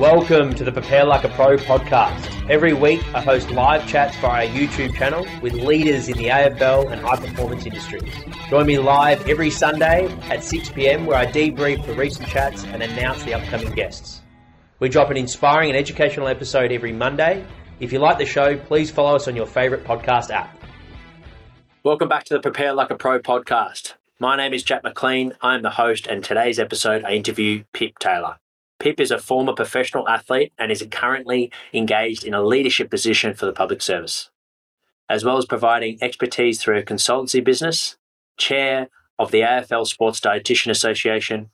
Welcome to the Prepare Like a Pro podcast. Every week, I host live chats via our YouTube channel with leaders in the AFL and high performance industries. Join me live every Sunday at 6 pm where I debrief the recent chats and announce the upcoming guests. We drop an inspiring and educational episode every Monday. If you like the show, please follow us on your favourite podcast app. Welcome back to the Prepare Like a Pro podcast. My name is Jack McLean. I'm the host, and today's episode I interview Pip Taylor. Pip is a former professional athlete and is currently engaged in a leadership position for the public service, as well as providing expertise through a consultancy business, chair of the AFL Sports Dietitian Association,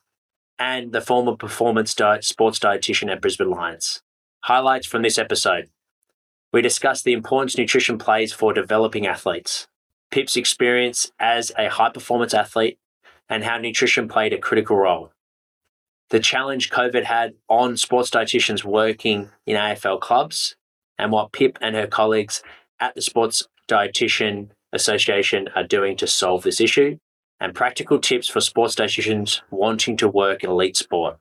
and the former performance diet sports dietitian at Brisbane Lions. Highlights from this episode. We discuss the importance nutrition plays for developing athletes, Pip's experience as a high performance athlete, and how nutrition played a critical role the challenge COVID had on sports dietitians working in AFL clubs and what Pip and her colleagues at the Sports Dietitian Association are doing to solve this issue, and practical tips for sports dietitians wanting to work in elite sport.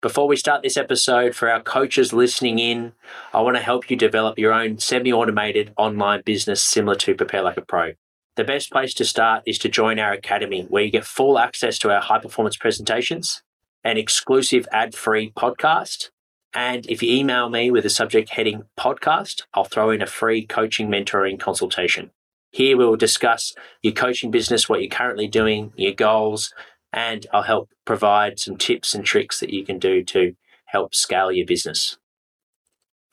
Before we start this episode, for our coaches listening in, I want to help you develop your own semi automated online business similar to Prepare Like a Pro. The best place to start is to join our academy, where you get full access to our high performance presentations an exclusive ad free podcast. And if you email me with the subject heading podcast, I'll throw in a free coaching mentoring consultation. Here we will discuss your coaching business, what you're currently doing, your goals, and I'll help provide some tips and tricks that you can do to help scale your business.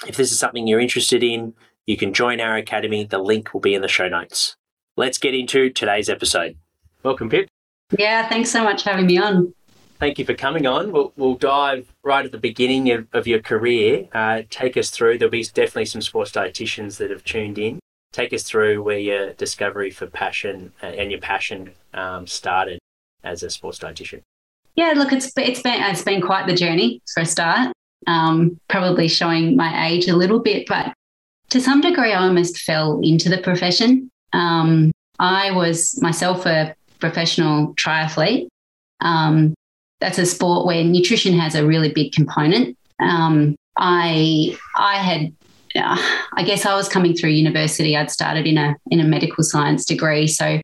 If this is something you're interested in, you can join our academy. The link will be in the show notes. Let's get into today's episode. Welcome, Pip. Yeah, thanks so much for having me on thank you for coming on. We'll, we'll dive right at the beginning of, of your career. Uh, take us through, there'll be definitely some sports dietitians that have tuned in. Take us through where your discovery for passion uh, and your passion um, started as a sports dietitian. Yeah, look, it's it's been it's been quite the journey for a start. Um, probably showing my age a little bit, but to some degree, I almost fell into the profession. Um, I was myself a professional triathlete, um, that's a sport where nutrition has a really big component. Um, I I had uh, I guess I was coming through university. I'd started in a in a medical science degree, so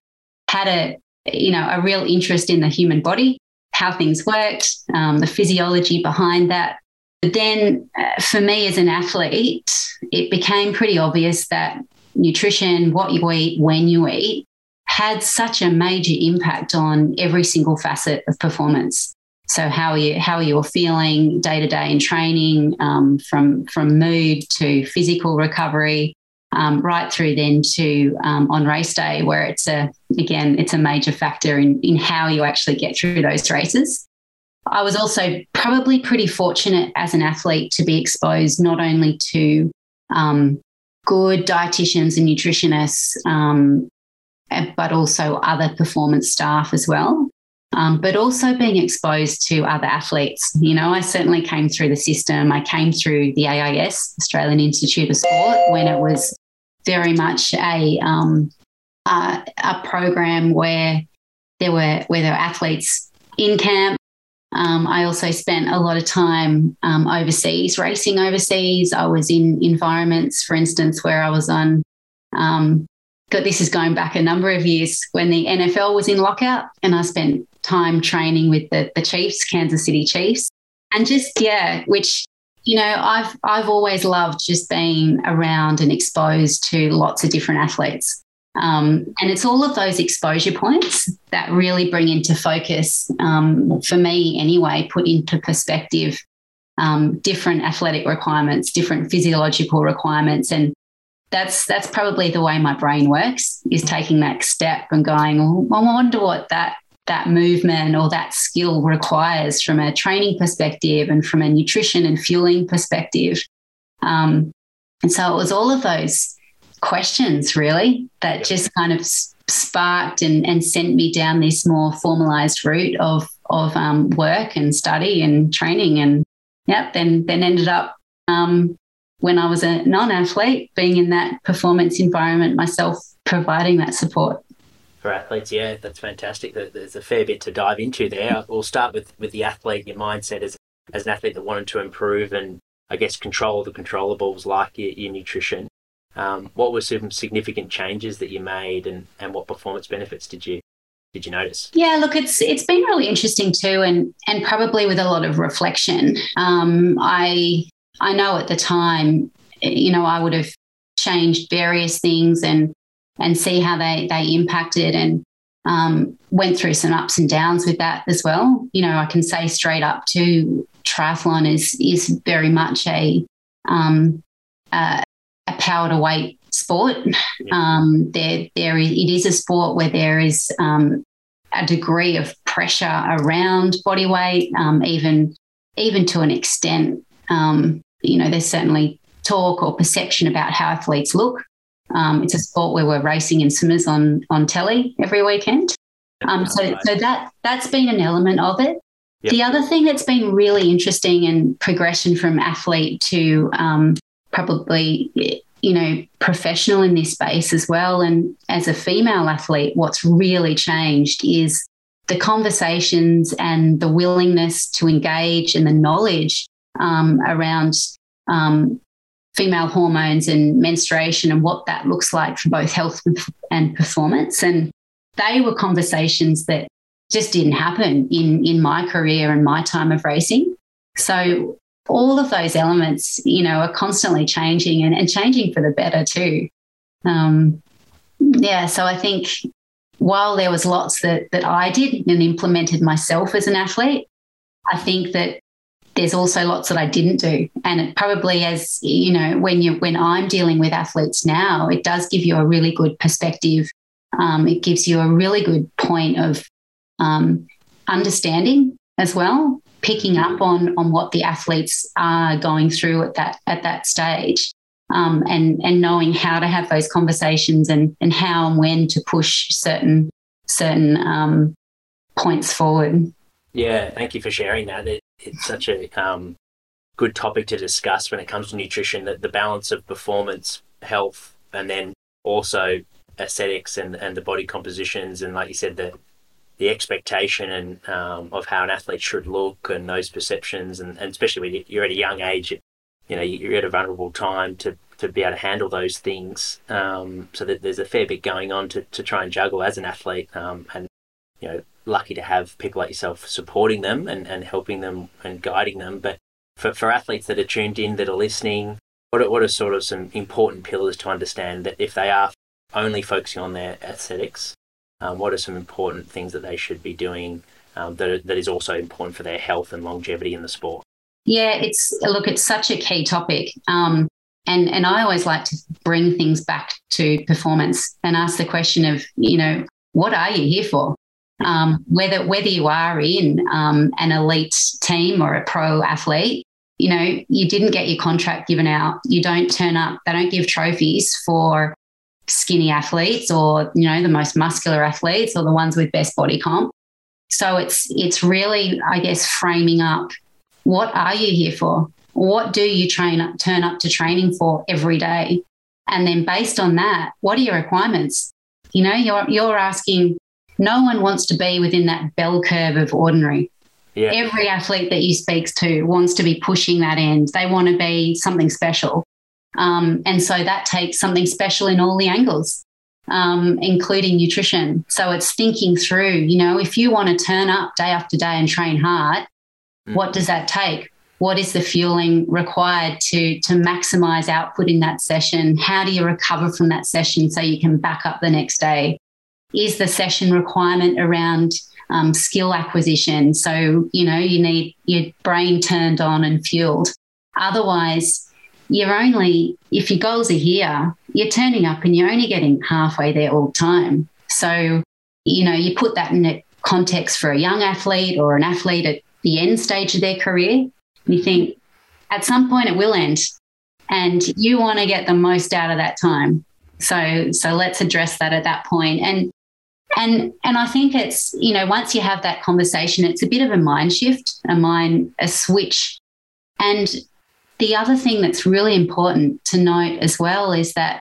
had a you know a real interest in the human body, how things worked, um, the physiology behind that. But then, uh, for me as an athlete, it became pretty obvious that nutrition, what you eat, when you eat, had such a major impact on every single facet of performance. So how are you how are you feeling day to day in training, um, from from mood to physical recovery, um, right through then to um, on race day, where it's a again it's a major factor in in how you actually get through those races. I was also probably pretty fortunate as an athlete to be exposed not only to um, good dietitians and nutritionists, um, but also other performance staff as well um, but also being exposed to other athletes. You know, I certainly came through the system. I came through the AIS, Australian Institute of Sport, when it was very much a um, uh, a program where there were where there were athletes in camp. Um, I also spent a lot of time um, overseas, racing overseas. I was in environments, for instance, where I was on um, this is going back a number of years when the NFL was in lockout, and I spent time training with the, the Chiefs, Kansas City Chiefs. And just, yeah, which, you know, I've, I've always loved just being around and exposed to lots of different athletes. Um, and it's all of those exposure points that really bring into focus, um, for me anyway, put into perspective um, different athletic requirements, different physiological requirements. And that's that's probably the way my brain works is taking that step and going, oh, I wonder what that that movement or that skill requires from a training perspective and from a nutrition and fueling perspective. Um, and so it was all of those questions really that just kind of sparked and, and sent me down this more formalized route of of um, work and study and training and yeah then then ended up um, when I was a non-athlete being in that performance environment myself providing that support for athletes. Yeah, that's fantastic. There's a fair bit to dive into there. We'll start with with the athlete, your mindset as as an athlete that wanted to improve and I guess control the controllables like your, your nutrition. Um, what were some significant changes that you made, and, and what performance benefits did you did you notice? Yeah, look, it's it's been really interesting too, and and probably with a lot of reflection. Um, I I know at the time, you know, I would have changed various things and and see how they they impacted and um, went through some ups and downs with that as well. You know, I can say straight up to triathlon is is very much a um, uh, a power to weight sport. Um, there, there is, it is a sport where there is um, a degree of pressure around body weight, um, even even to an extent. Um, you know, there's certainly talk or perception about how athletes look. Um, it's a sport where we're racing in swimmers on on telly every weekend. Um, so, so that that's been an element of it. Yep. The other thing that's been really interesting and progression from athlete to um, probably you know professional in this space as well, and as a female athlete, what's really changed is the conversations and the willingness to engage and the knowledge um, around um, female hormones and menstruation and what that looks like for both health and performance. And they were conversations that just didn't happen in, in my career and my time of racing. So all of those elements, you know, are constantly changing and, and changing for the better too. Um, yeah, so I think while there was lots that that I did and implemented myself as an athlete, I think that there's also lots that I didn't do. And it probably as, you know, when you when I'm dealing with athletes now, it does give you a really good perspective. Um, it gives you a really good point of um, understanding as well, picking up on on what the athletes are going through at that at that stage. Um, and and knowing how to have those conversations and and how and when to push certain certain um, points forward. Yeah, thank you for sharing that. It, it's such a um, good topic to discuss when it comes to nutrition. That the balance of performance, health, and then also aesthetics and, and the body compositions, and like you said, the the expectation and um, of how an athlete should look and those perceptions, and, and especially when you're at a young age, you know, you're at a vulnerable time to to be able to handle those things. Um, so that there's a fair bit going on to, to try and juggle as an athlete, um, and you know, lucky to have people like yourself supporting them and, and helping them and guiding them. But for, for athletes that are tuned in, that are listening, what are, what are sort of some important pillars to understand that if they are only focusing on their aesthetics, um, what are some important things that they should be doing um, that, are, that is also important for their health and longevity in the sport? Yeah, it's look, it's such a key topic. Um, and, and I always like to bring things back to performance and ask the question of, you know, what are you here for? Um, whether whether you are in um, an elite team or a pro athlete, you know, you didn't get your contract given out. You don't turn up. They don't give trophies for skinny athletes or you know the most muscular athletes or the ones with best body comp. So it's it's really, I guess, framing up what are you here for? What do you train up, turn up to training for every day? And then based on that, what are your requirements? You know, you're you're asking no one wants to be within that bell curve of ordinary. Yeah. Every athlete that you speak to wants to be pushing that end. They want to be something special. Um, and so that takes something special in all the angles, um, including nutrition. So it's thinking through, you know, if you want to turn up day after day and train hard, mm. what does that take? What is the fueling required to, to maximize output in that session? How do you recover from that session so you can back up the next day? Is the session requirement around um, skill acquisition. So, you know, you need your brain turned on and fueled. Otherwise, you're only, if your goals are here, you're turning up and you're only getting halfway there all the time. So, you know, you put that in a context for a young athlete or an athlete at the end stage of their career, you think at some point it will end and you want to get the most out of that time. So, so let's address that at that point. And and and I think it's you know once you have that conversation, it's a bit of a mind shift, a mind a switch. And the other thing that's really important to note as well is that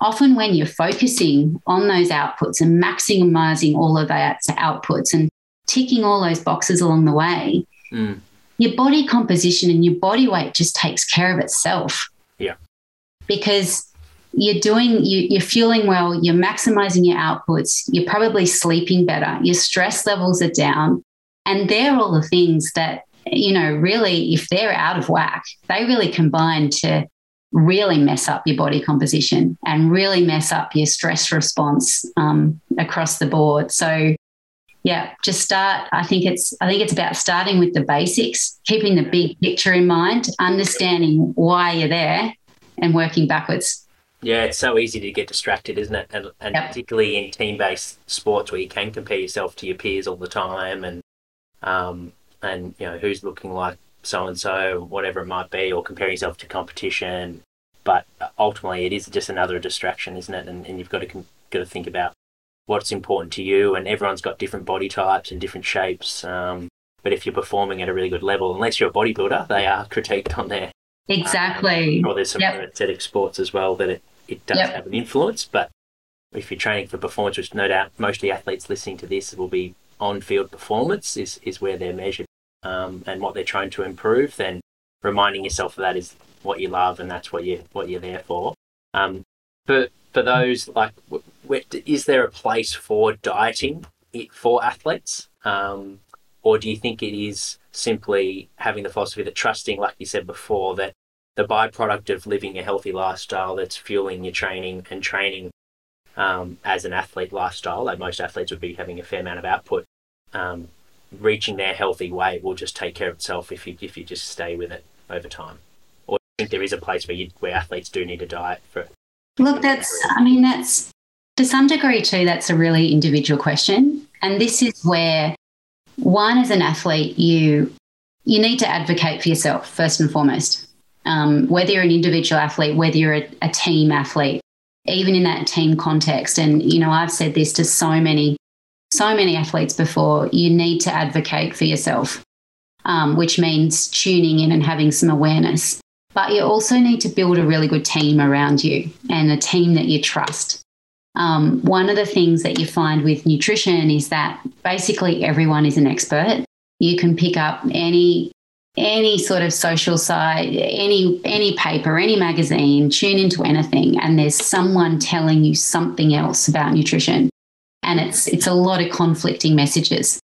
often when you're focusing on those outputs and maximizing all of that outputs and ticking all those boxes along the way, mm. your body composition and your body weight just takes care of itself. Yeah. Because you're doing, you, you're fueling well, you're maximizing your outputs, you're probably sleeping better, your stress levels are down. And they're all the things that, you know, really, if they're out of whack, they really combine to really mess up your body composition and really mess up your stress response um, across the board. So, yeah, just start. I think it's I think it's about starting with the basics, keeping the big picture in mind, understanding why you're there, and working backwards. Yeah, it's so easy to get distracted, isn't it? And, and yep. particularly in team-based sports where you can compare yourself to your peers all the time, and um, and you know who's looking like so and so, whatever it might be, or compare yourself to competition. But ultimately, it is just another distraction, isn't it? And, and you've got to got to think about what's important to you, and everyone's got different body types and different shapes. Um, but if you're performing at a really good level, unless you're a bodybuilder, they are critiqued on there. Exactly. Um, or there's some yep. athletic sports as well that it, it does yep. have an influence. But if you're training for performance, which no doubt most of the athletes listening to this will be on field performance, is, is where they're measured um, and what they're trying to improve, then reminding yourself of that is what you love and that's what you what you're there for. Um, for for those like, is there a place for dieting for athletes, um, or do you think it is simply having the philosophy that trusting, like you said before, that the byproduct of living a healthy lifestyle that's fueling your training and training um, as an athlete lifestyle, like most athletes would be having a fair amount of output, um, reaching their healthy weight will just take care of itself if you if you just stay with it over time. Or you think there is a place where you where athletes do need a diet for? Look, that's I mean that's to some degree too. That's a really individual question, and this is where one as an athlete you you need to advocate for yourself first and foremost. Um, whether you're an individual athlete, whether you're a, a team athlete, even in that team context. And, you know, I've said this to so many so many athletes before, you need to advocate for yourself, um, which means tuning in and having some awareness. But you also need to build a really good team around you and a team that you trust. Um, one of the things that you find with nutrition is that basically everyone is an expert. You can pick up any any sort of social site, any any paper, any magazine, tune into anything, and there's someone telling you something else about nutrition and it's it's a lot of conflicting messages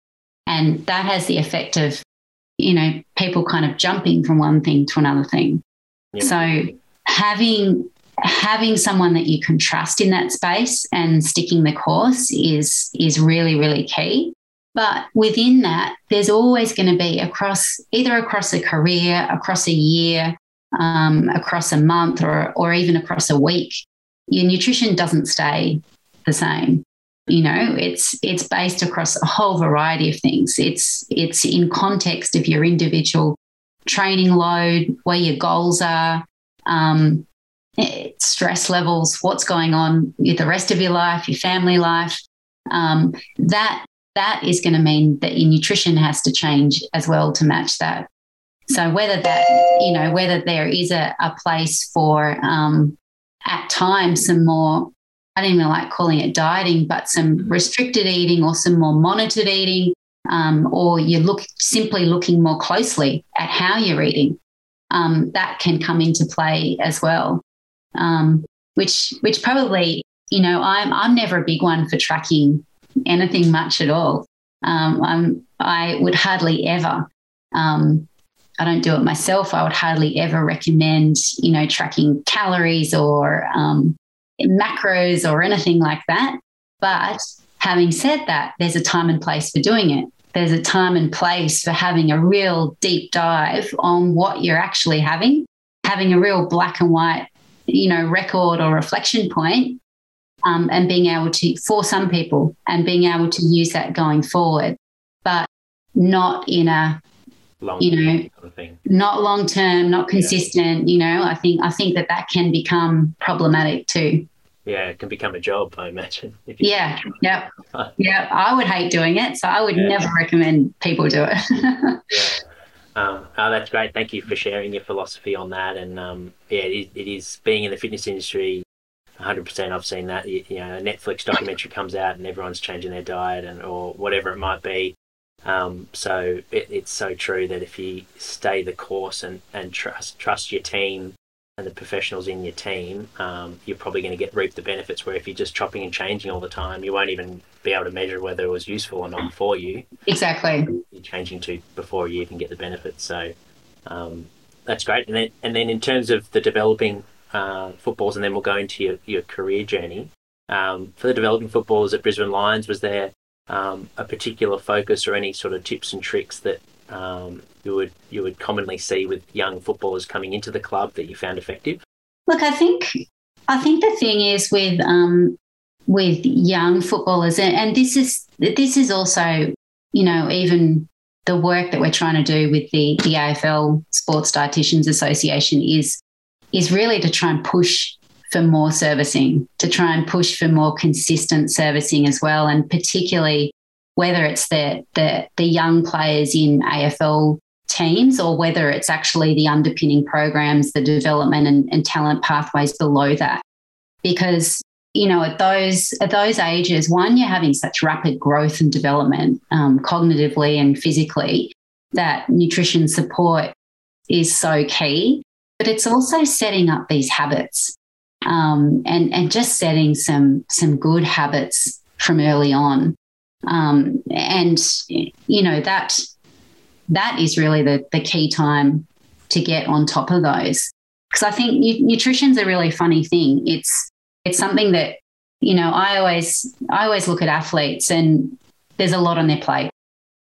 and that has the effect of you know people kind of jumping from one thing to another thing yep. so having having someone that you can trust in that space and sticking the course is is really really key. But within that there's always going to be across either across a career across a year um, across a month or or even across a week your nutrition doesn't stay the same. You know it's it's based across a whole variety of things. It's it's in context of your individual training load where your goals are um, stress levels what's going on with the rest of your life your family life um, that that is going to mean that your nutrition has to change as well to match that so whether that you know whether there is a, a place for um, at times some more I don't even like calling it dieting, but some mm-hmm. restricted eating or some more monitored eating, um, or you look simply looking more closely at how you're eating. Um, that can come into play as well, um, which which probably you know I'm I'm never a big one for tracking anything much at all. Um, I'm I would hardly ever. Um, I don't do it myself. I would hardly ever recommend, you know, tracking calories or um, macros or anything like that. But having said that, there's a time and place for doing it. There's a time and place for having a real deep dive on what you're actually having, having a real black and white, you know, record or reflection point, um, and being able to, for some people, and being able to use that going forward, but not in a long you know kind of not long term not consistent yeah. you know i think i think that that can become problematic too yeah, it can become a job, I imagine. yeah, yeah, yeah. I would hate doing it, so I would yeah. never recommend people do it. yeah. Um, oh, that's great. Thank you for sharing your philosophy on that. And um, yeah, it is, it is, being in the fitness industry. 100% I've seen that you, you know a Netflix documentary comes out and everyone's changing their diet and or whatever it might be Um, so it, it's so true that if you stay the course and, and trust trust your team and the professionals in your team, um, you're probably going to get reap the benefits. Where if you're just chopping and changing all the time, you won't even be able to measure whether it was useful or not for you. Exactly. You're changing to before you even get the benefits. So um, that's great. And then and then in terms of the developing uh, footballs, and then we'll go into your, your career journey. Um, for the developing footballers at Brisbane Lions, was there um, a particular focus or any sort of tips and tricks that um, you would you would commonly see with young footballers coming into the club that you found effective? Look, I think I think the thing is with um, with young footballers, and, and this is this is also you know even the work that we're trying to do with the the AFL Sports Dietitians Association is is really to try and push for more servicing, to try and push for more consistent servicing as well, and particularly whether it's the the, the young players in AFL teams or whether it's actually the underpinning programs, the development and, and talent pathways below that. Because you know at those at those ages, one you're having such rapid growth and development um, cognitively and physically that nutrition support is so key. But it's also setting up these habits um, and and just setting some some good habits from early on. Um, and you know that that is really the the key time to get on top of those because I think nu- nutrition's a really funny thing. It's it's something that you know I always I always look at athletes and there's a lot on their plate.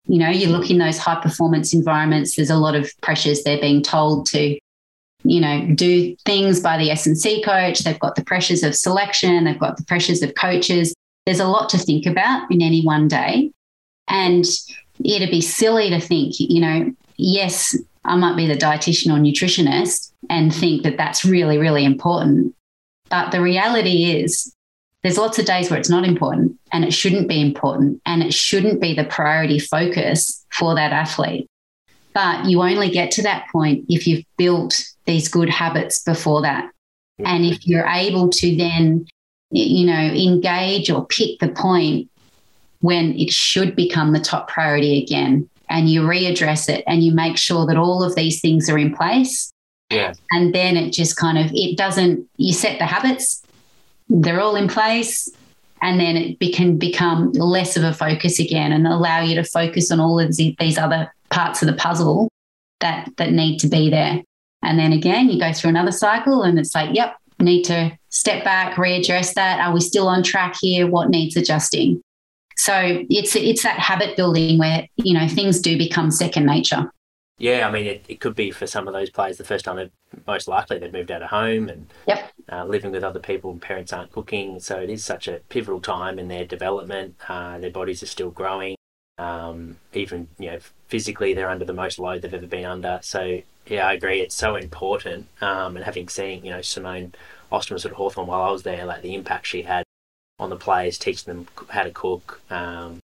You know, you look in those high performance environments. There's a lot of pressures they're being told to you know, do things by the S&C coach. They've got the pressures of selection. They've got the pressures of coaches. There's a lot to think about in any one day. And it'd be silly to think, you know, yes, I might be the dietitian or nutritionist and think that that's really, really important. But the reality is, there's lots of days where it's not important and it shouldn't be important and it shouldn't be the priority focus for that athlete. But you only get to that point if you've built these good habits before that. And if you're able to then, you know, engage or pick the point when it should become the top priority again, and you readdress it and you make sure that all of these things are in place. Yeah. And then it just kind of it doesn't you set the habits, they're all in place, and then it can become less of a focus again and allow you to focus on all of these other parts of the puzzle that that need to be there. And then again, you go through another cycle and it's like, yep, need to step back, readdress that. Are we still on track here? What needs adjusting? So it's it's that habit building where you know things do become second nature. Yeah, I mean, it, it could be for some of those players the first time they've most likely they've moved out of home and yep. uh, living with other people and parents aren't cooking. So it is such a pivotal time in their development. Uh, their bodies are still growing. Um, even you know physically, they're under the most load they've ever been under. So yeah, I agree. It's so important. Um, and having seen, you know, Simone Osterman at Hawthorn while I was there, like the impact she had on the players, teaching them how to cook, um,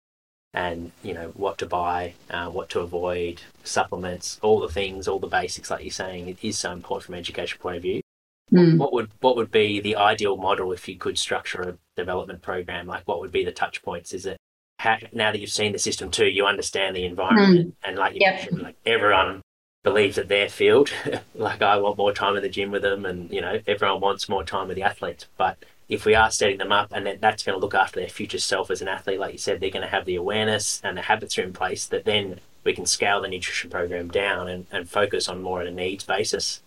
and you know what to buy, uh, what to avoid, supplements, all the things, all the basics, like you're saying, it is so important from an education point of view. Mm. What would what would be the ideal model if you could structure a development program? Like, what would be the touch points? Is it how, now that you've seen the system too, you understand the environment, mm. and like you yep. mentioned, like everyone believes that their field. like I want more time in the gym with them, and you know everyone wants more time with the athletes. But if we are setting them up, and that's going to look after their future self as an athlete, like you said, they're going to have the awareness and the habits are in place that then we can scale the nutrition program down and, and focus on more on a needs basis.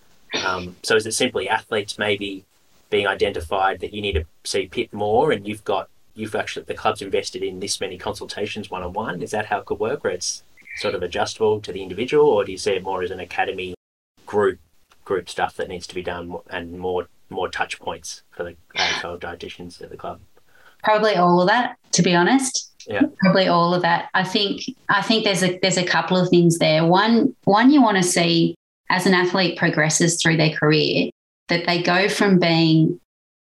Um, so is it simply athletes maybe being identified that you need to see Pip more, and you've got you've actually the club's invested in this many consultations one on one? Is that how it could work, where it's sort of adjustable to the individual, or do you see it more as an academy group group stuff that needs to be done and more more touch points for the AFL dietitians at the club? Probably all of that, to be honest. Yeah. Probably all of that. I think I think there's a there's a couple of things there. One one you want to see as an athlete progresses through their career that they go from being,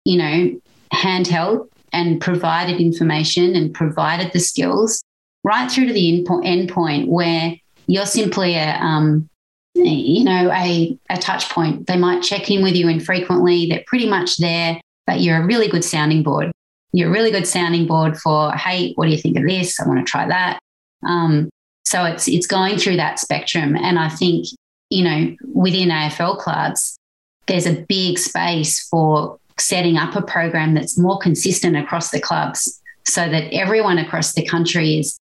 you know, handheld and provided information and provided the skills right through to the end point where you're simply a, um, you know, a, a touch point. They might check in with you infrequently. They're pretty much there, but you're a really good sounding board. You're a really good sounding board for, hey, what do you think of this? I want to try that. Um, So it's it's going through that spectrum. And I think, you know, within AFL clubs, there's a big space for setting up a program that's more consistent across the clubs so that everyone across the country is.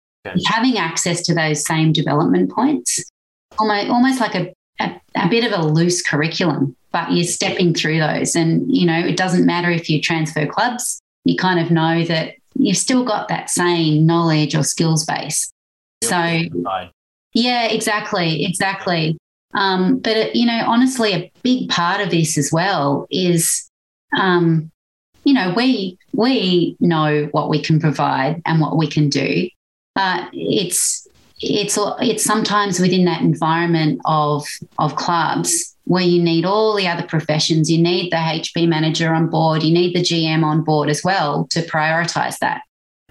Having access to those same development points. Almost, almost like a, a, a bit of a loose curriculum, but you're stepping through those. And, you know, it doesn't matter if you transfer clubs, you kind of know that you've still got that same knowledge or skills base. So, yeah, exactly, exactly. Um, but it, you know, honestly, a big part of this as well is, um, you know, we we know what we can provide and what we can do, but it's it's it's sometimes within that environment of of clubs where you need all the other professions. You need the HP manager on board. You need the GM on board as well to prioritize that.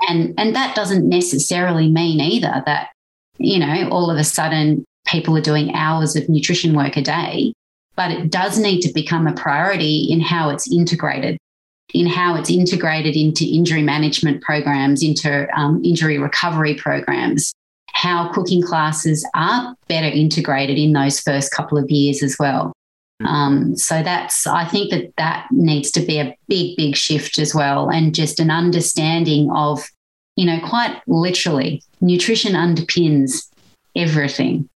And and that doesn't necessarily mean either that you know all of a sudden people are doing hours of nutrition work a day, but it does need to become a priority in how it's integrated, in how it's integrated into injury management programs, into um, injury recovery programs, how cooking classes are better integrated in those first couple of years as well. Hmm. Um, so that's, I think that that needs to be a big, big shift as well, and just an understanding of, you know, quite literally, nutrition underpins everything.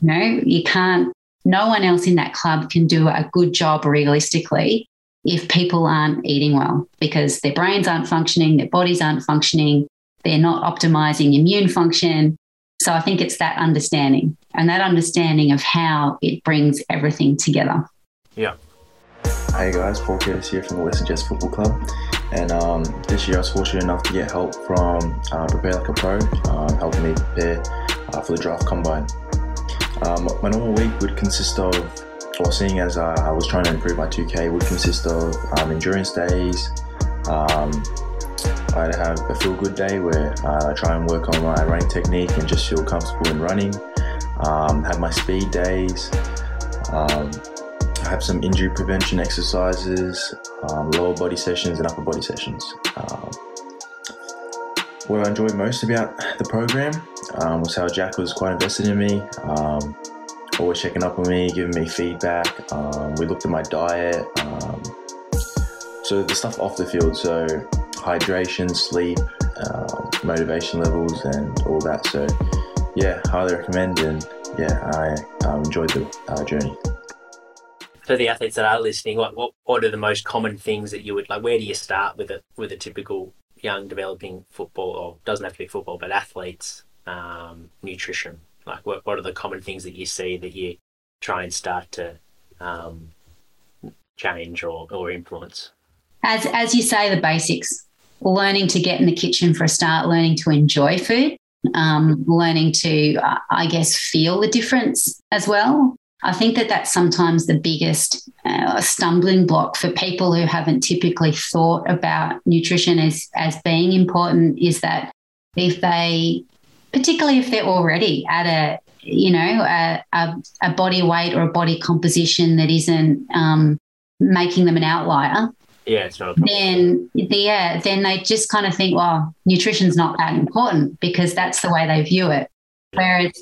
You know, you can't, no one else in that club can do a good job realistically if people aren't eating well because their brains aren't functioning, their bodies aren't functioning, they're not optimizing immune function. So I think it's that understanding and that understanding of how it brings everything together. Yeah. Hey guys, Paul Curtis here from the Western Jets Football Club. And um, this year I was fortunate enough to get help from uh, Prepare Like a Pro, um, helping me prepare uh, for the draft combine. Um, my normal week would consist of, well, as uh, I was trying to improve my 2K, would consist of um, endurance days. Um, I'd have a feel good day where uh, I try and work on my running technique and just feel comfortable in running. Um, have my speed days. Um, I have some injury prevention exercises, um, lower body sessions, and upper body sessions. what I enjoyed most about the program um, was how Jack was quite invested in me, um, always checking up on me, giving me feedback. Um, we looked at my diet, um, so the stuff off the field, so hydration, sleep, uh, motivation levels, and all that. So yeah, highly recommend, and yeah, I um, enjoyed the uh, journey. For the athletes that are listening, what, what are the most common things that you would like? Where do you start with a with a typical young developing football, or doesn't have to be football, but athletes um, nutrition? Like, what, what are the common things that you see that you try and start to um, change or, or influence? As, as you say, the basics learning to get in the kitchen for a start, learning to enjoy food, um, learning to, uh, I guess, feel the difference as well. I think that that's sometimes the biggest uh, stumbling block for people who haven't typically thought about nutrition as, as being important is that if they particularly if they're already at a you know a, a, a body weight or a body composition that isn't um, making them an outlier yeah it's not then yeah then they just kind of think well nutrition's not that important because that's the way they view it. Whereas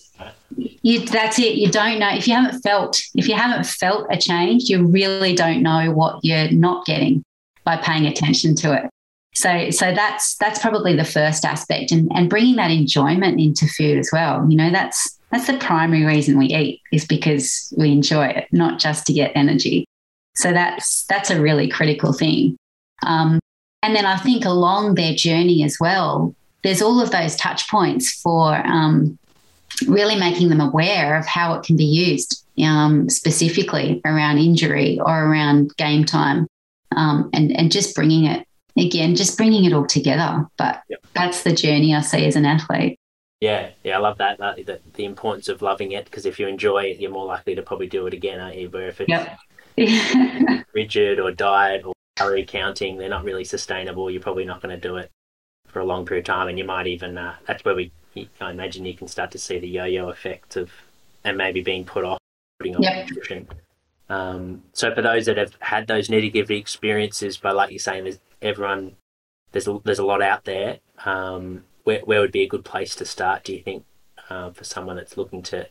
you that's it. You don't know. If you haven't felt if you haven't felt a change you really don't know what you're not getting by paying attention to it so, so that's that's probably the first aspect, and and bringing that enjoyment into food as well. You know, that's that's the primary reason we eat is because we enjoy it, not just to get energy. So that's that's a really critical thing. Um, and then I think along their journey as well, there's all of those touch points for um, really making them aware of how it can be used, um, specifically around injury or around game time, um, and and just bringing it again, just bringing it all together. But yep. that's the journey I see as an athlete. Yeah, yeah, I love that. that the, the importance of loving it because if you enjoy it, you're more likely to probably do it again, aren't you? Where if it's yep. rigid or diet or calorie counting, they're not really sustainable. You're probably not going to do it for a long period of time, and you might even uh, that's where we I imagine you can start to see the yo-yo effect of and maybe being put off putting on yep. nutrition. Um, so for those that have had those negative experiences, but like you're saying, there's everyone there's a, there's a lot out there. Um, where where would be a good place to start? Do you think uh, for someone that's looking to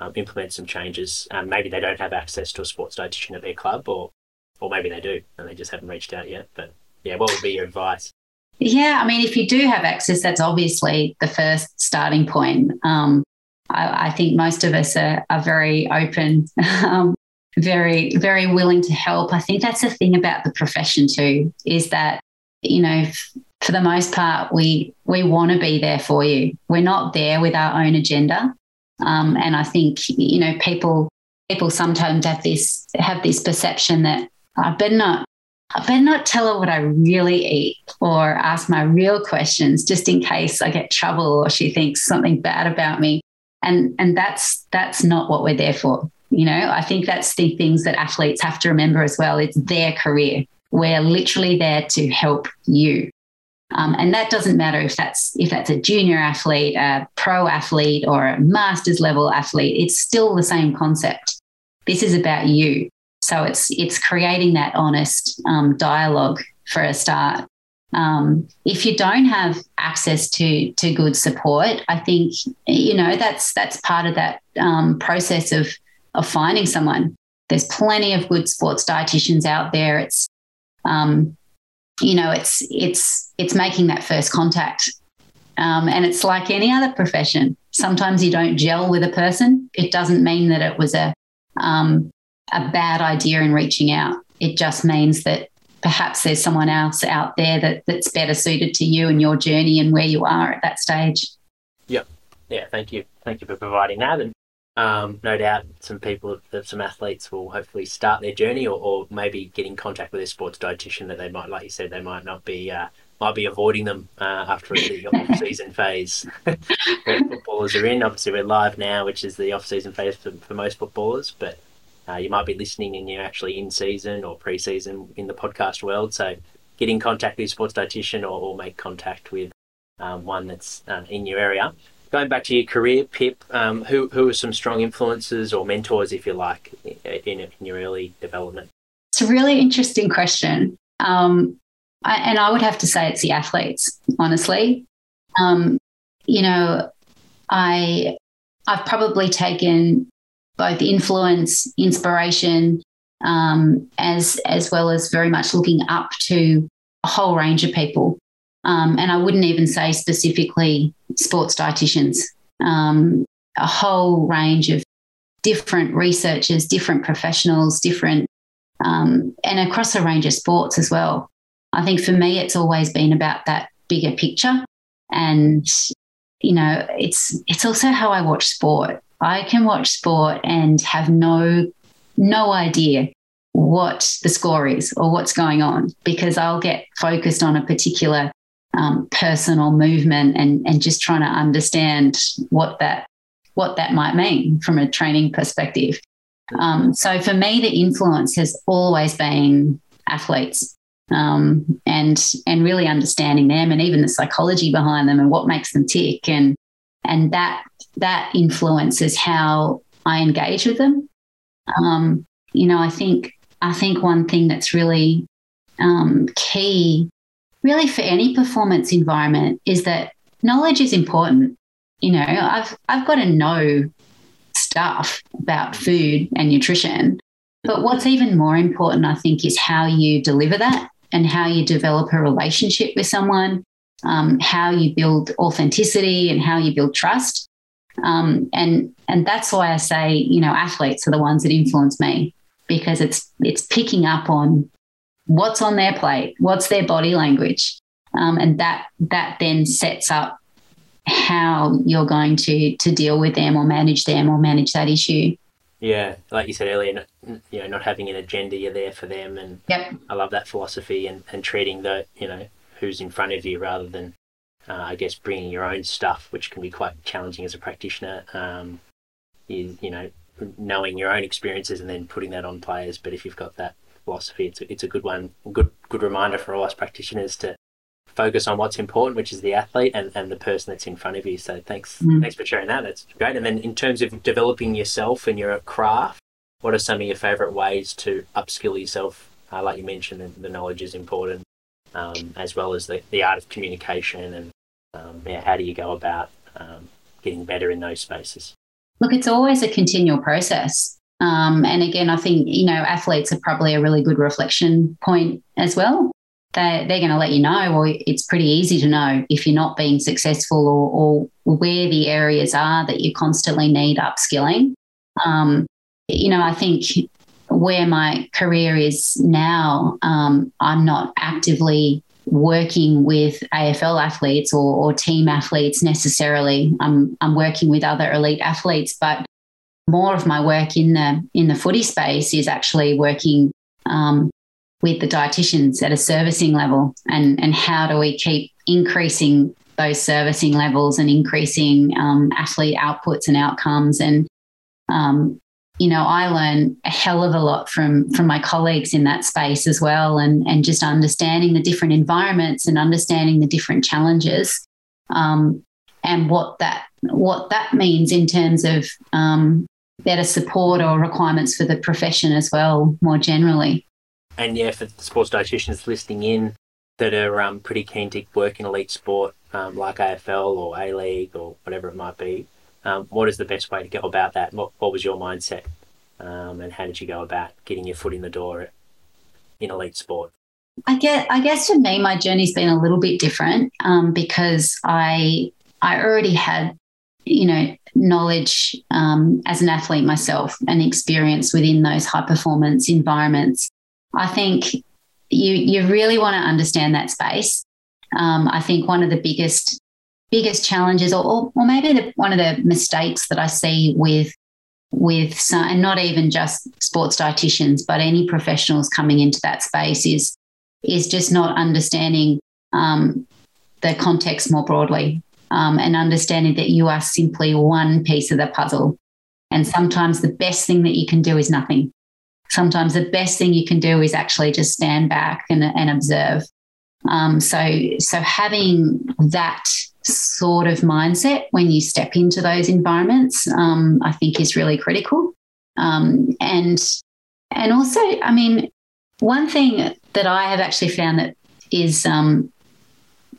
um, implement some changes? Um, maybe they don't have access to a sports dietitian at their club, or or maybe they do and they just haven't reached out yet. But yeah, what would be your advice? Yeah, I mean, if you do have access, that's obviously the first starting point. Um, I, I, think most of us are, are very open, um, very, very willing to help. I think that's the thing about the profession too, is that, you know, for the most part, we we want to be there for you. We're not there with our own agenda. Um, and I think, you know, people people sometimes have this have this perception that I better not I better not tell her what I really eat or ask my real questions just in case I get trouble or she thinks something bad about me. And and that's that's not what we're there for. You know, I think that's the things that athletes have to remember as well. It's their career. We're literally there to help you. Um, and that doesn't matter if that's if that's a junior athlete, a pro athlete, or a master's level athlete. It's still the same concept. This is about you. So it's it's creating that honest um, dialogue for a start. Um, if you don't have access to to good support, I think you know that's that's part of that um, process of of finding someone. There's plenty of good sports dietitians out there. It's um, you know it's it's it's making that first contact, um, and it's like any other profession. Sometimes you don't gel with a person. It doesn't mean that it was a um, a bad idea in reaching out. It just means that perhaps there's someone else out there that, that's better suited to you and your journey and where you are at that stage. Yeah. Yeah. Thank you. Thank you for providing that. And um, no doubt some people, some athletes will hopefully start their journey or, or, maybe get in contact with a sports dietitian that they might, like you said, they might not be, uh, might be avoiding them uh, after the off-season phase that footballers are in. Obviously, we're live now, which is the off-season phase for, for most footballers, but uh, you might be listening and you're actually in season or pre-season in the podcast world. So get in contact with a sports dietitian or, or make contact with um, one that's uh, in your area. Going back to your career, Pip, um, who who are some strong influences or mentors, if you like, in, in your early development? It's a really interesting question, um, I, and I would have to say it's the athletes. Honestly, um, you know, I I've probably taken both influence, inspiration, um, as as well as very much looking up to a whole range of people. Um, and I wouldn't even say specifically sports dietitians, um, a whole range of different researchers, different professionals, different, um, and across a range of sports as well. I think for me, it's always been about that bigger picture. And, you know, it's, it's also how I watch sport. I can watch sport and have no no idea what the score is or what's going on because I'll get focused on a particular um, person or movement and and just trying to understand what that what that might mean from a training perspective. Um, so for me, the influence has always been athletes um, and and really understanding them and even the psychology behind them and what makes them tick and and that that influences how I engage with them. Um, you know, I think I think one thing that's really um, key, really for any performance environment, is that knowledge is important. You know, I've I've got to know stuff about food and nutrition, but what's even more important, I think, is how you deliver that and how you develop a relationship with someone, um, how you build authenticity and how you build trust. Um, and and that's why I say, you know, athletes are the ones that influence me because it's it's picking up on what's on their plate, what's their body language, um, and that that then sets up how you're going to to deal with them or manage them or manage that issue. Yeah, like you said earlier, you know, not having an agenda, you're there for them, and yep. I love that philosophy and and treating the you know who's in front of you rather than uh, I guess bringing your own stuff, which can be quite challenging as a practitioner. Um, is you know knowing your own experiences and then putting that on players. But if you've got that philosophy, it's a, it's a good one, good good reminder for all us practitioners to focus on what's important, which is the athlete and, and the person that's in front of you. So thanks mm. thanks for sharing that. That's great. And then in terms of developing yourself and your craft, what are some of your favourite ways to upskill yourself? Uh, like you mentioned, the, the knowledge is important um, as well as the, the art of communication and um, yeah, how do you go about um, getting better in those spaces? Look, it's always a continual process. Um, and again, I think, you know, athletes are probably a really good reflection point as well. They, they're going to let you know, or it's pretty easy to know if you're not being successful or, or where the areas are that you constantly need upskilling. Um, you know, I think where my career is now, um, I'm not actively working with AFL athletes or, or, team athletes necessarily. I'm I'm working with other elite athletes, but more of my work in the in the footy space is actually working um, with the dietitians at a servicing level, and and how do we keep increasing those servicing levels and increasing um, athlete outputs and outcomes. And um, you know, I learn a hell of a lot from from my colleagues in that space as well, and and just understanding the different environments and understanding the different challenges, um, and what that what that means in terms of um, better support or requirements for the profession as well, more generally. And yeah, for sports dietitians listening in that are um, pretty keen to work in elite sport um, like AFL or A League or whatever it might be, um, what is the best way to go about that? What, what was your mindset? Um, and how did you go about getting your foot in the door in elite sport? I guess, I guess for me, my journey's been a little bit different um, because I I already had, you know, knowledge um, as an athlete myself and experience within those high performance environments. I think you you really want to understand that space. Um, I think one of the biggest biggest challenges, or, or maybe the, one of the mistakes that I see with with some, and not even just sports dietitians, but any professionals coming into that space is is just not understanding um, the context more broadly um, and understanding that you are simply one piece of the puzzle. And sometimes the best thing that you can do is nothing. Sometimes the best thing you can do is actually just stand back and, and observe. Um, so, so having that sort of mindset when you step into those environments, um, I think is really critical. Um, and and also, I mean, one thing that I have actually found that is um,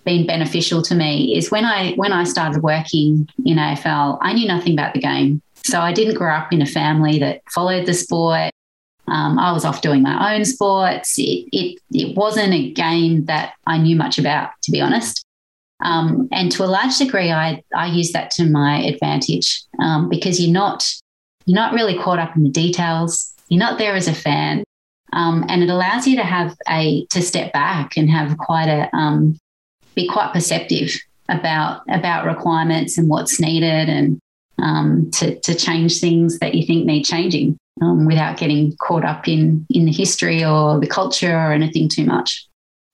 been beneficial to me is when I when I started working in AFL, I knew nothing about the game. So I didn't grow up in a family that followed the sport. Um, I was off doing my own sports. It, it, it wasn't a game that I knew much about, to be honest. Um, and to a large degree, I, I use that to my advantage um, because you're not you're not really caught up in the details. You're not there as a fan, um, and it allows you to have a to step back and have quite a um, be quite perceptive about about requirements and what's needed, and um, to to change things that you think need changing um, without getting caught up in in the history or the culture or anything too much.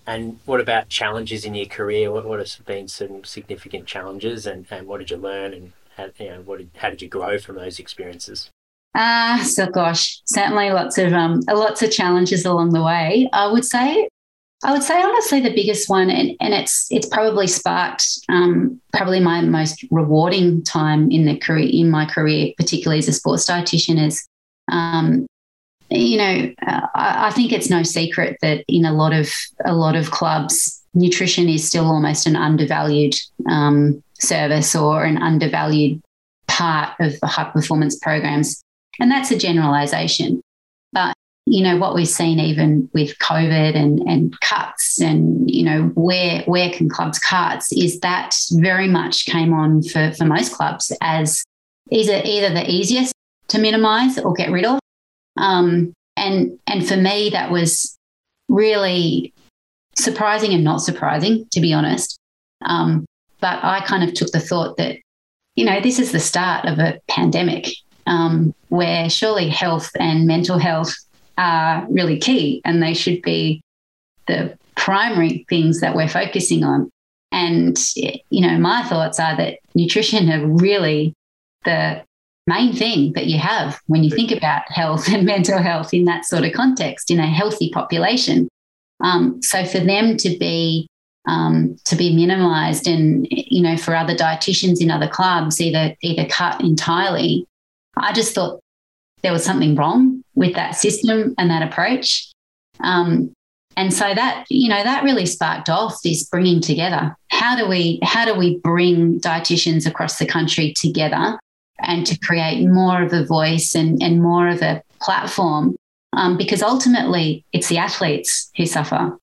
And what about challenges in your career? What, what have been some significant challenges and, and what did you learn and how, you know, what did, how did you grow from those experiences? Ah, uh, so gosh, certainly lots of um, lots of challenges along the way. I would say, I would say honestly, the biggest one, and, and it's it's probably sparked um, probably my most rewarding time in the career in my career, particularly as a sports dietitian, is um, you know, uh, I think it's no secret that in a lot of a lot of clubs, nutrition is still almost an undervalued um, service or an undervalued part of the high performance programs, and that's a generalisation. But you know what we've seen even with COVID and, and cuts and you know where where can clubs cut is that very much came on for, for most clubs as either either the easiest to minimise or get rid of um, and and for me, that was really surprising and not surprising, to be honest. Um, but I kind of took the thought that, you know, this is the start of a pandemic um, where surely health and mental health are really key and they should be the primary things that we're focusing on. And, you know, my thoughts are that nutrition are really the main thing that you have when you think about health and mental health in that sort of context in a healthy population. Um, so for them to be um, to be minimized and you know for other dietitians in other clubs either either cut entirely, I just thought there was something wrong with that system and that approach. Um, and so that you know that really sparked off this bringing together. How do we how do we bring dietitians across the country together and to create more of a voice and, and more of a platform? Um, because ultimately it's the athletes who suffer.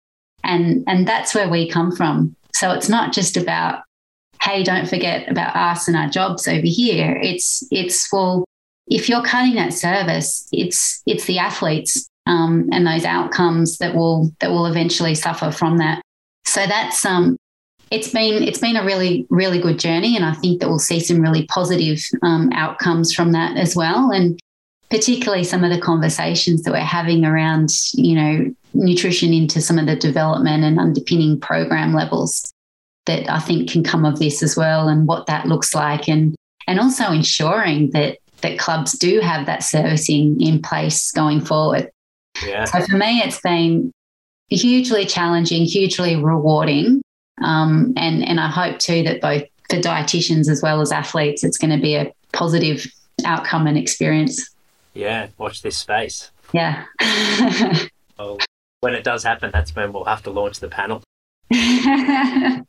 And and that's where we come from. So it's not just about hey don't forget about us and our jobs over here. It's it's well if you're cutting that service it's it's the athletes um, and those outcomes that will that will eventually suffer from that. So that's um it's been it's been a really really good journey and i think that we'll see some really positive um, outcomes from that as well. And particularly some of the conversations that we're having around you know nutrition into some of the development and underpinning program levels that I think can come of this as well and what that looks like and and also ensuring that that clubs do have that servicing in place going forward. Yeah. So for me it's been hugely challenging, hugely rewarding. Um, and and I hope too that both for dietitians as well as athletes it's going to be a positive outcome and experience. Yeah, watch this space. Yeah. well, when it does happen, that's when we'll have to launch the panel. well,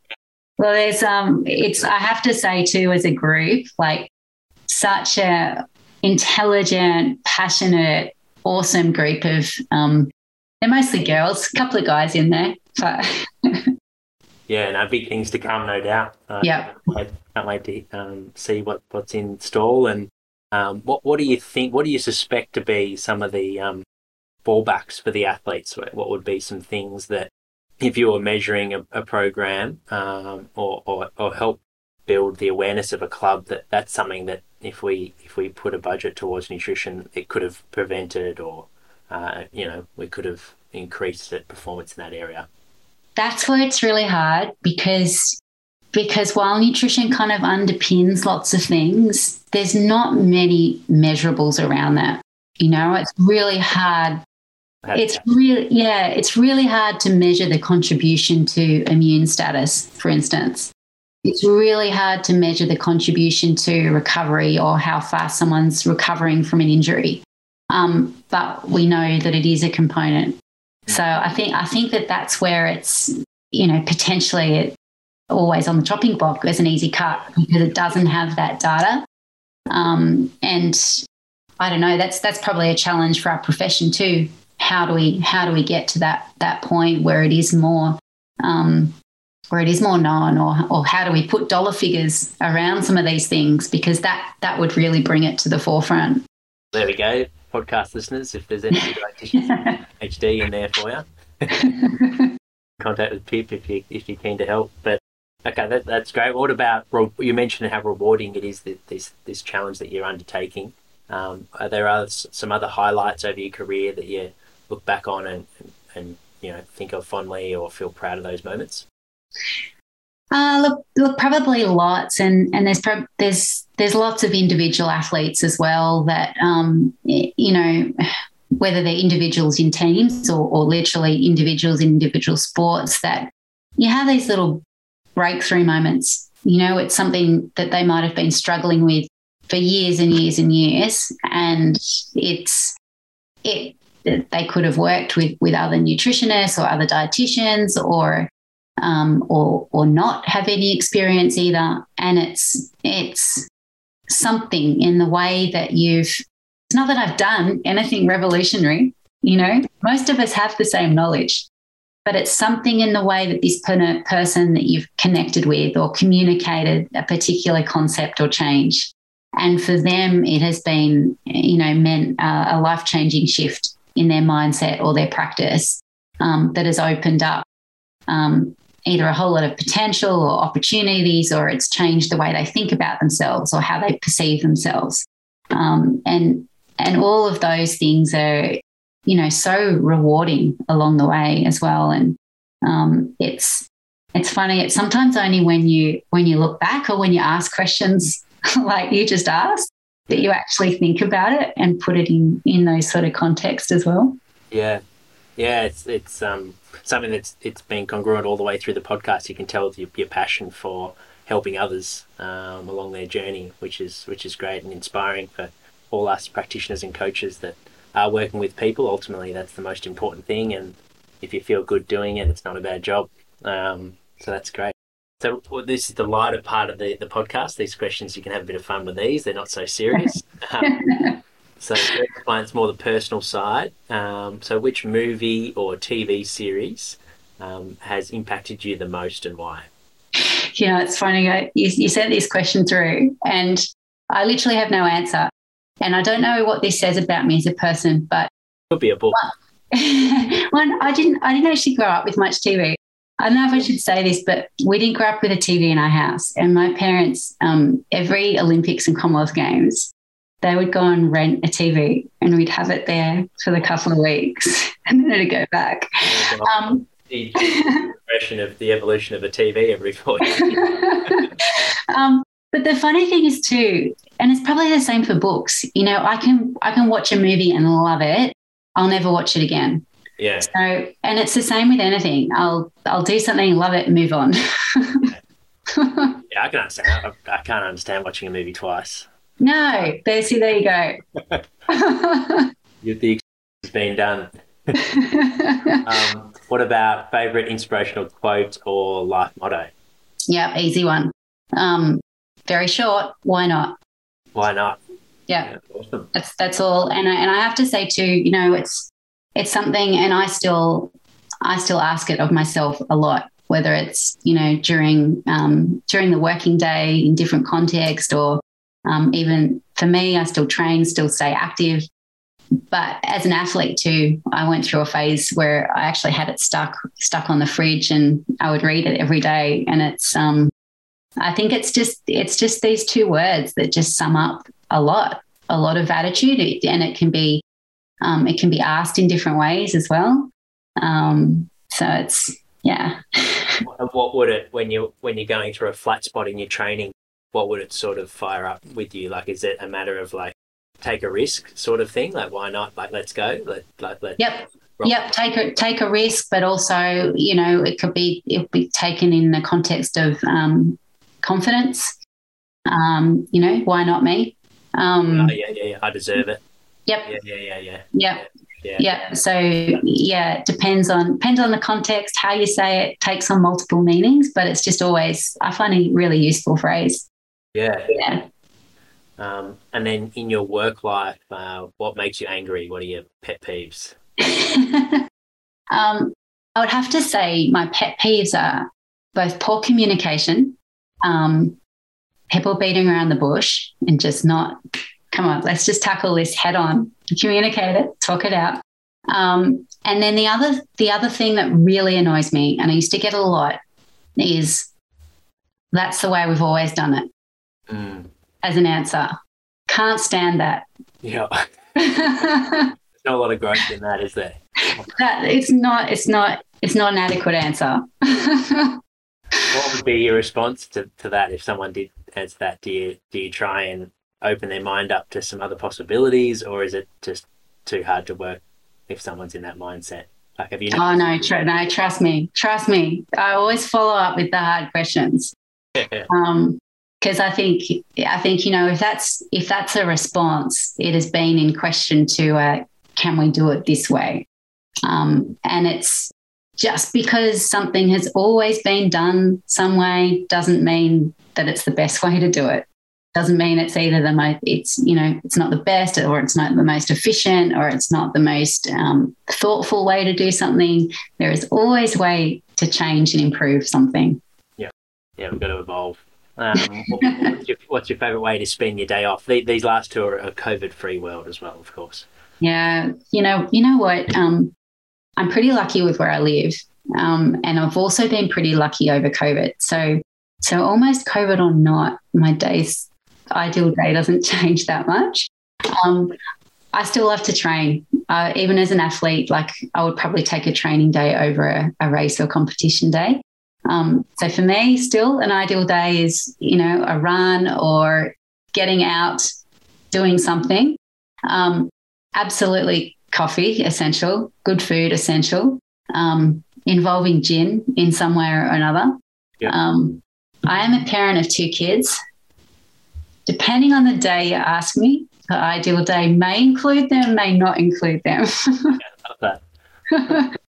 there's um, it's I have to say too, as a group, like such a intelligent, passionate, awesome group of um, they're mostly girls, a couple of guys in there, but. yeah, no big things to come, no doubt. Uh, yeah, can't, can't wait to um, see what, what's in stall and um, what what do you think? What do you suspect to be some of the um, fallbacks for the athletes? What would be some things that, if you were measuring a, a program um, or, or, or help build the awareness of a club, that that's something that if we if we put a budget towards nutrition, it could have prevented or uh, you know we could have increased the performance in that area. That's where it's really hard because because while nutrition kind of underpins lots of things, there's not many measurables around that. You know, it's really hard. It's really, yeah, it's really hard to measure the contribution to immune status, for instance. It's really hard to measure the contribution to recovery or how fast someone's recovering from an injury. Um, but we know that it is a component. So I think I think that that's where it's you know potentially always on the chopping block as an easy cut because it doesn't have that data. Um, and I don't know. That's that's probably a challenge for our profession too. How do we how do we get to that that point where it is more um, where it is more known, or or how do we put dollar figures around some of these things because that that would really bring it to the forefront. There we go, podcast listeners. If there's any HD in there for you, contact with Pip if you if you're keen to help. But Okay, that, that's great. What about you mentioned how rewarding it is that this this challenge that you're undertaking? Um, are there other, some other highlights over your career that you look back on and, and, and you know think of fondly or feel proud of those moments? Uh, look, look, probably lots, and and there's there's there's lots of individual athletes as well that um, you know whether they're individuals in teams or, or literally individuals in individual sports that you have these little breakthrough moments. You know, it's something that they might have been struggling with for years and years and years. And it's, it, they could have worked with, with other nutritionists or other dietitians or, um, or, or not have any experience either. And it's, it's something in the way that you've, it's not that I've done anything revolutionary, you know, most of us have the same knowledge but it's something in the way that this person that you've connected with or communicated a particular concept or change. And for them, it has been, you know, meant uh, a life changing shift in their mindset or their practice um, that has opened up um, either a whole lot of potential or opportunities, or it's changed the way they think about themselves or how they perceive themselves. Um, and and all of those things are you know so rewarding along the way as well. And um, it's it's funny it's sometimes only when you when you look back or when you ask questions like you just asked that you actually think about it and put it in in those sort of context as well. Yeah. Yeah it's it's um something that's it's been congruent all the way through the podcast you can tell your, your passion for helping others um, along their journey which is which is great and inspiring for all us practitioners and coaches that are working with people. Ultimately, that's the most important thing. And if you feel good doing it, it's not a bad job. Um, so that's great. So well, this is the lighter part of the, the podcast. These questions, you can have a bit of fun with these. They're not so serious. um, so it's more the personal side. Um, so which movie or TV series um, has impacted you the most and why? You know, it's funny. You, you sent this question through and I literally have no answer. And I don't know what this says about me as a person, but could be a book. One, I didn't I didn't actually grow up with much TV. I don't know if I should say this, but we didn't grow up with a TV in our house. And my parents, um, every Olympics and Commonwealth Games, they would go and rent a TV and we'd have it there for the couple of weeks and then it'd go back. Um, the progression of the evolution of a TV every four years. um, but the funny thing is too, and it's probably the same for books. You know, I can I can watch a movie and love it. I'll never watch it again. Yeah. So, and it's the same with anything. I'll I'll do something, love it, move on. yeah, I can understand. I, I, can't understand watching a movie twice. No, there. See, there you go. the has been done. um, what about favorite inspirational quote or life motto? Yeah, easy one. Um, very short. Why not? Why not? Yeah, yeah awesome. That's that's all. And I, and I have to say too, you know, it's it's something, and I still I still ask it of myself a lot, whether it's you know during um, during the working day in different context, or um, even for me, I still train, still stay active. But as an athlete too, I went through a phase where I actually had it stuck stuck on the fridge, and I would read it every day. And it's um, I think it's just it's just these two words that just sum up a lot, a lot of attitude, and it can be um, it can be asked in different ways as well. Um, so it's yeah. what would it when you when you're going through a flat spot in your training? What would it sort of fire up with you? Like, is it a matter of like take a risk sort of thing? Like, why not? Like, let's go. Let like let. Yep. Rock. Yep, take a take a risk, but also you know it could be it be taken in the context of um, confidence. Um, you know, why not me? Um, oh, yeah, yeah, yeah. I deserve it. Yep. Yeah, yeah, yeah, yeah. Yep. Yeah. yeah. So yeah, it depends on depends on the context, how you say it, takes on multiple meanings, but it's just always I find a really useful phrase. Yeah. Yeah. Um, and then in your work life, uh, what makes you angry? What are your pet peeves? um, I would have to say my pet peeves are both poor communication, um, people beating around the bush and just not come on, let's just tackle this head on, communicate it, talk it out. Um, and then the other the other thing that really annoys me, and I used to get a lot, is that's the way we've always done it. Mm. As an answer, can't stand that. Yeah, there's not a lot of growth in that, is there? That it's not. It's not. It's not an adequate answer. what would be your response to, to that if someone did answer that? Do you do you try and open their mind up to some other possibilities, or is it just too hard to work if someone's in that mindset? Like, have you? Oh no, tr- no, trust me, trust me. I always follow up with the hard questions. um, because I think I think you know if that's if that's a response, it has been in question to uh, can we do it this way, um, and it's just because something has always been done some way doesn't mean that it's the best way to do it. Doesn't mean it's either the most it's you know it's not the best or it's not the most efficient or it's not the most um, thoughtful way to do something. There is always way to change and improve something. Yeah. Yeah we've got to evolve um, what's, your, what's, your, favorite way to spend your day off these last two are a covid free world as well of course yeah you know you know what um, i'm pretty lucky with where i live um, and i've also been pretty lucky over covid so so almost covid or not my days ideal day doesn't change that much. Um, I still love to train. Uh, even as an athlete, like I would probably take a training day over a, a race or competition day. Um, so for me, still an ideal day is, you know, a run or getting out, doing something. Um, absolutely coffee essential, good food essential, um, involving gin in some way or another. Yeah. Um, I am a parent of two kids, depending on the day you ask me, the ideal day may include them, may not include them.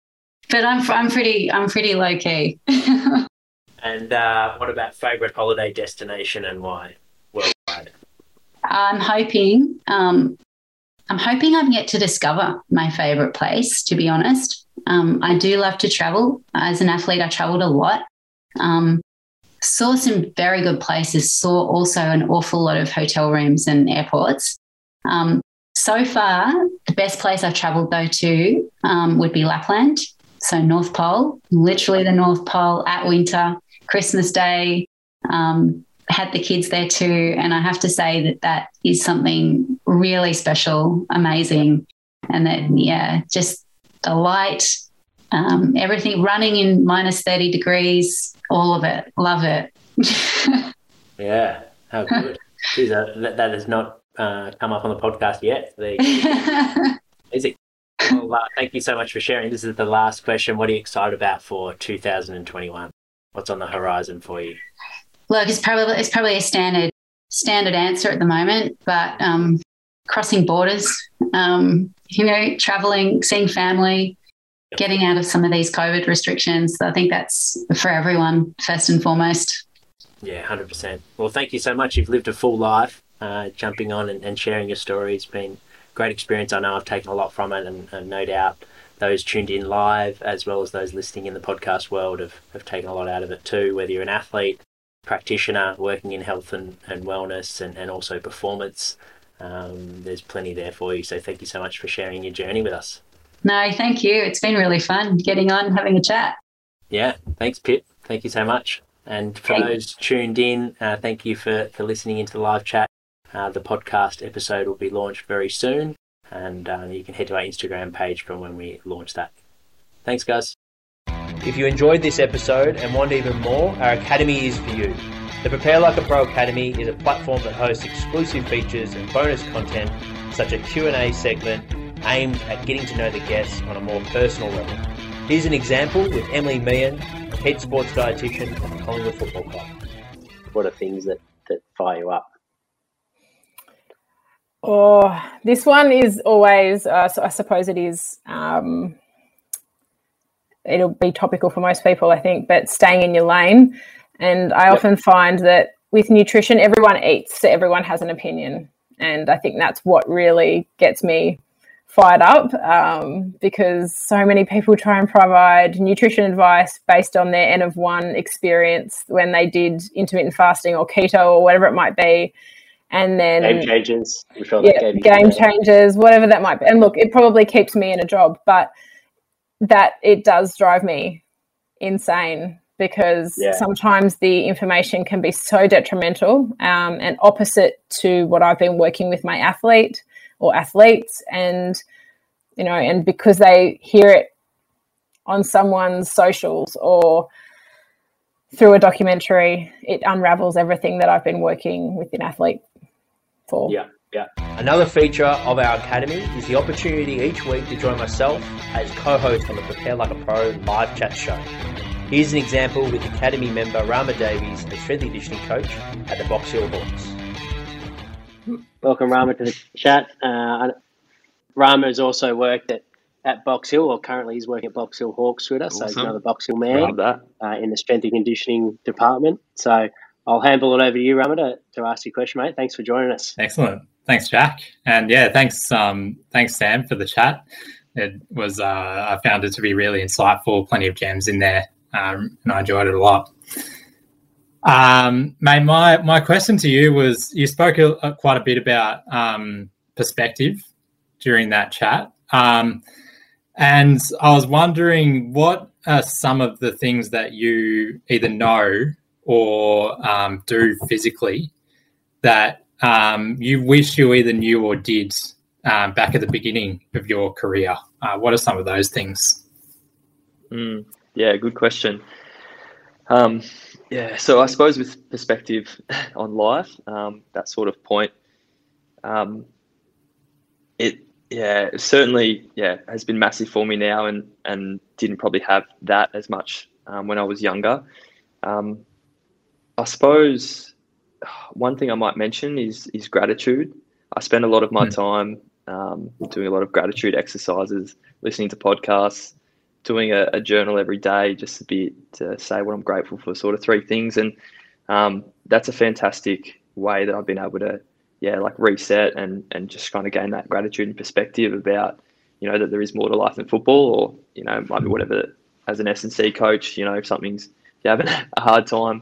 but I'm I'm pretty I'm pretty low key. and uh, what about favorite holiday destination and why worldwide? I'm hoping um, I'm hoping I've yet to discover my favorite place. To be honest, um, I do love to travel. As an athlete, I traveled a lot. Um, saw some very good places. Saw also an awful lot of hotel rooms and airports. Um, so far, the best place I've traveled though to um, would be Lapland. So North Pole, literally the North Pole at winter, Christmas Day. Um, had the kids there too, and I have to say that that is something really special, amazing, and that yeah, just the light, um, everything running in minus thirty degrees, all of it, love it. yeah, how good. Jeez, that, that has not uh, come up on the podcast yet. Is it? Well, uh, thank you so much for sharing. This is the last question. What are you excited about for 2021? What's on the horizon for you? Look, it's probably it's probably a standard standard answer at the moment, but um, crossing borders, um, you know, traveling, seeing family, getting out of some of these COVID restrictions. I think that's for everyone first and foremost. Yeah, hundred percent. Well, thank you so much. You've lived a full life, uh, jumping on and, and, sharing your story. It's been great experience. I know I've taken a lot from it, and, and, no doubt those tuned in live, as well as those listening in the podcast world, have, have taken a lot out of it too. Whether you're an athlete, practitioner working in health and, and wellness and, and also performance. Um, there's plenty there for you. So thank you so much for sharing your journey with us. No, thank you. It's been really fun getting on, having a chat. Yeah, thanks, Pip. Thank you so much. And for thank those tuned in, uh, thank you for, for listening into the live chat. Uh, the podcast episode will be launched very soon, and uh, you can head to our Instagram page from when we launch that. Thanks, guys. If you enjoyed this episode and want even more, our academy is for you. The Prepare Like a Pro Academy is a platform that hosts exclusive features and bonus content, such as a Q&A segment aimed at getting to know the guests on a more personal level. Here's an example with Emily Meehan, head sports dietitian at Collingwood Football Club. What are things that, that fire you up? Oh, this one is always, uh, so I suppose it is um, it'll be topical for most people, I think, but staying in your lane. And I yep. often find that with nutrition, everyone eats, so everyone has an opinion. And I think that's what really gets me fired up um, because so many people try and provide nutrition advice based on their N of one experience when they did intermittent fasting or keto or whatever it might be. And then Game Changers, sure yeah, Game Changers, whatever that might be. And look, it probably keeps me in a job, but that it does drive me insane because yeah. sometimes the information can be so detrimental um, and opposite to what I've been working with my athlete or athletes. And, you know, and because they hear it on someone's socials or through a documentary, it unravels everything that I've been working with an athlete for. Yeah. Yeah. Another feature of our academy is the opportunity each week to join myself as co-host on the Prepare Like a Pro live chat show. Here's an example with Academy member Rama Davies, a strength and conditioning coach at the Box Hill Hawks. Welcome, Rama, to the chat. Uh, Rama has also worked at, at Box Hill, or currently he's working at Box Hill Hawks with us, awesome. so he's another Box Hill man uh, in the strength and conditioning department. So I'll handle it over to you, Rama, to, to ask your question, mate. Thanks for joining us. Excellent. Thanks, Jack, and yeah, thanks, um, thanks, Sam, for the chat. It was uh, I found it to be really insightful. Plenty of gems in there, um, and I enjoyed it a lot. Um, mate, my my question to you was: you spoke a, a, quite a bit about um, perspective during that chat, um, and I was wondering what are some of the things that you either know or um, do physically that um, you wish you either knew or did um, back at the beginning of your career? Uh, what are some of those things? Mm, yeah, good question. Um, yeah, so I suppose with perspective on life, um, that sort of point, um, it yeah certainly yeah has been massive for me now, and and didn't probably have that as much um, when I was younger. I suppose one thing I might mention is is gratitude. I spend a lot of my mm. time um, doing a lot of gratitude exercises, listening to podcasts, doing a, a, journal every day just a bit to say what I'm grateful for, sort of three things, and um, that's a fantastic way that I've been able to, yeah, like reset and and just kind of gain that gratitude and perspective about, you know, that there is more to life than football, or you know, maybe whatever. As an S and C coach, you know, if something's if you're having a hard time,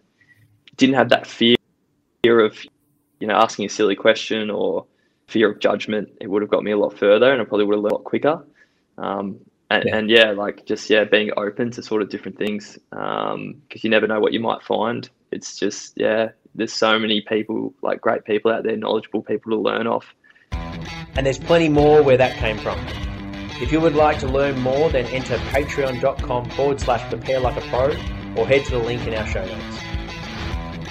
didn't have that fear of, you know, asking a silly question or fear of judgment, it would have got me a lot further, and I probably would have learned a lot quicker. Um, and, yeah. and, yeah. like just yeah, being open to sort of different things because um, you never know what you might find. It's just yeah, there's so many people, like great people out there, knowledgeable people to learn off. And there's plenty more where that came from. If you would like to learn more, then enter patreon.com forward slash prepare like a pro or head to the link in our show notes.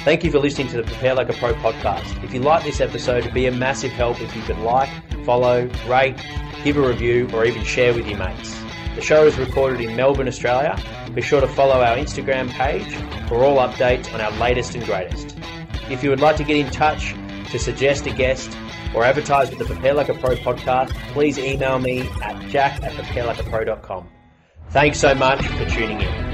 Thank you for listening to the Prepare Like a Pro podcast. If you like this episode, it'd be a massive help if you could like, follow, rate, give a review, or even share with your mates. The show is recorded in Melbourne, Australia. Be sure to follow our Instagram page for all updates on our latest and greatest. If you would like to get in touch to suggest a guest or advertise with the Prepare Like a Pro podcast, please email me at jack at preparelikeapro.com. Thanks so much for tuning in.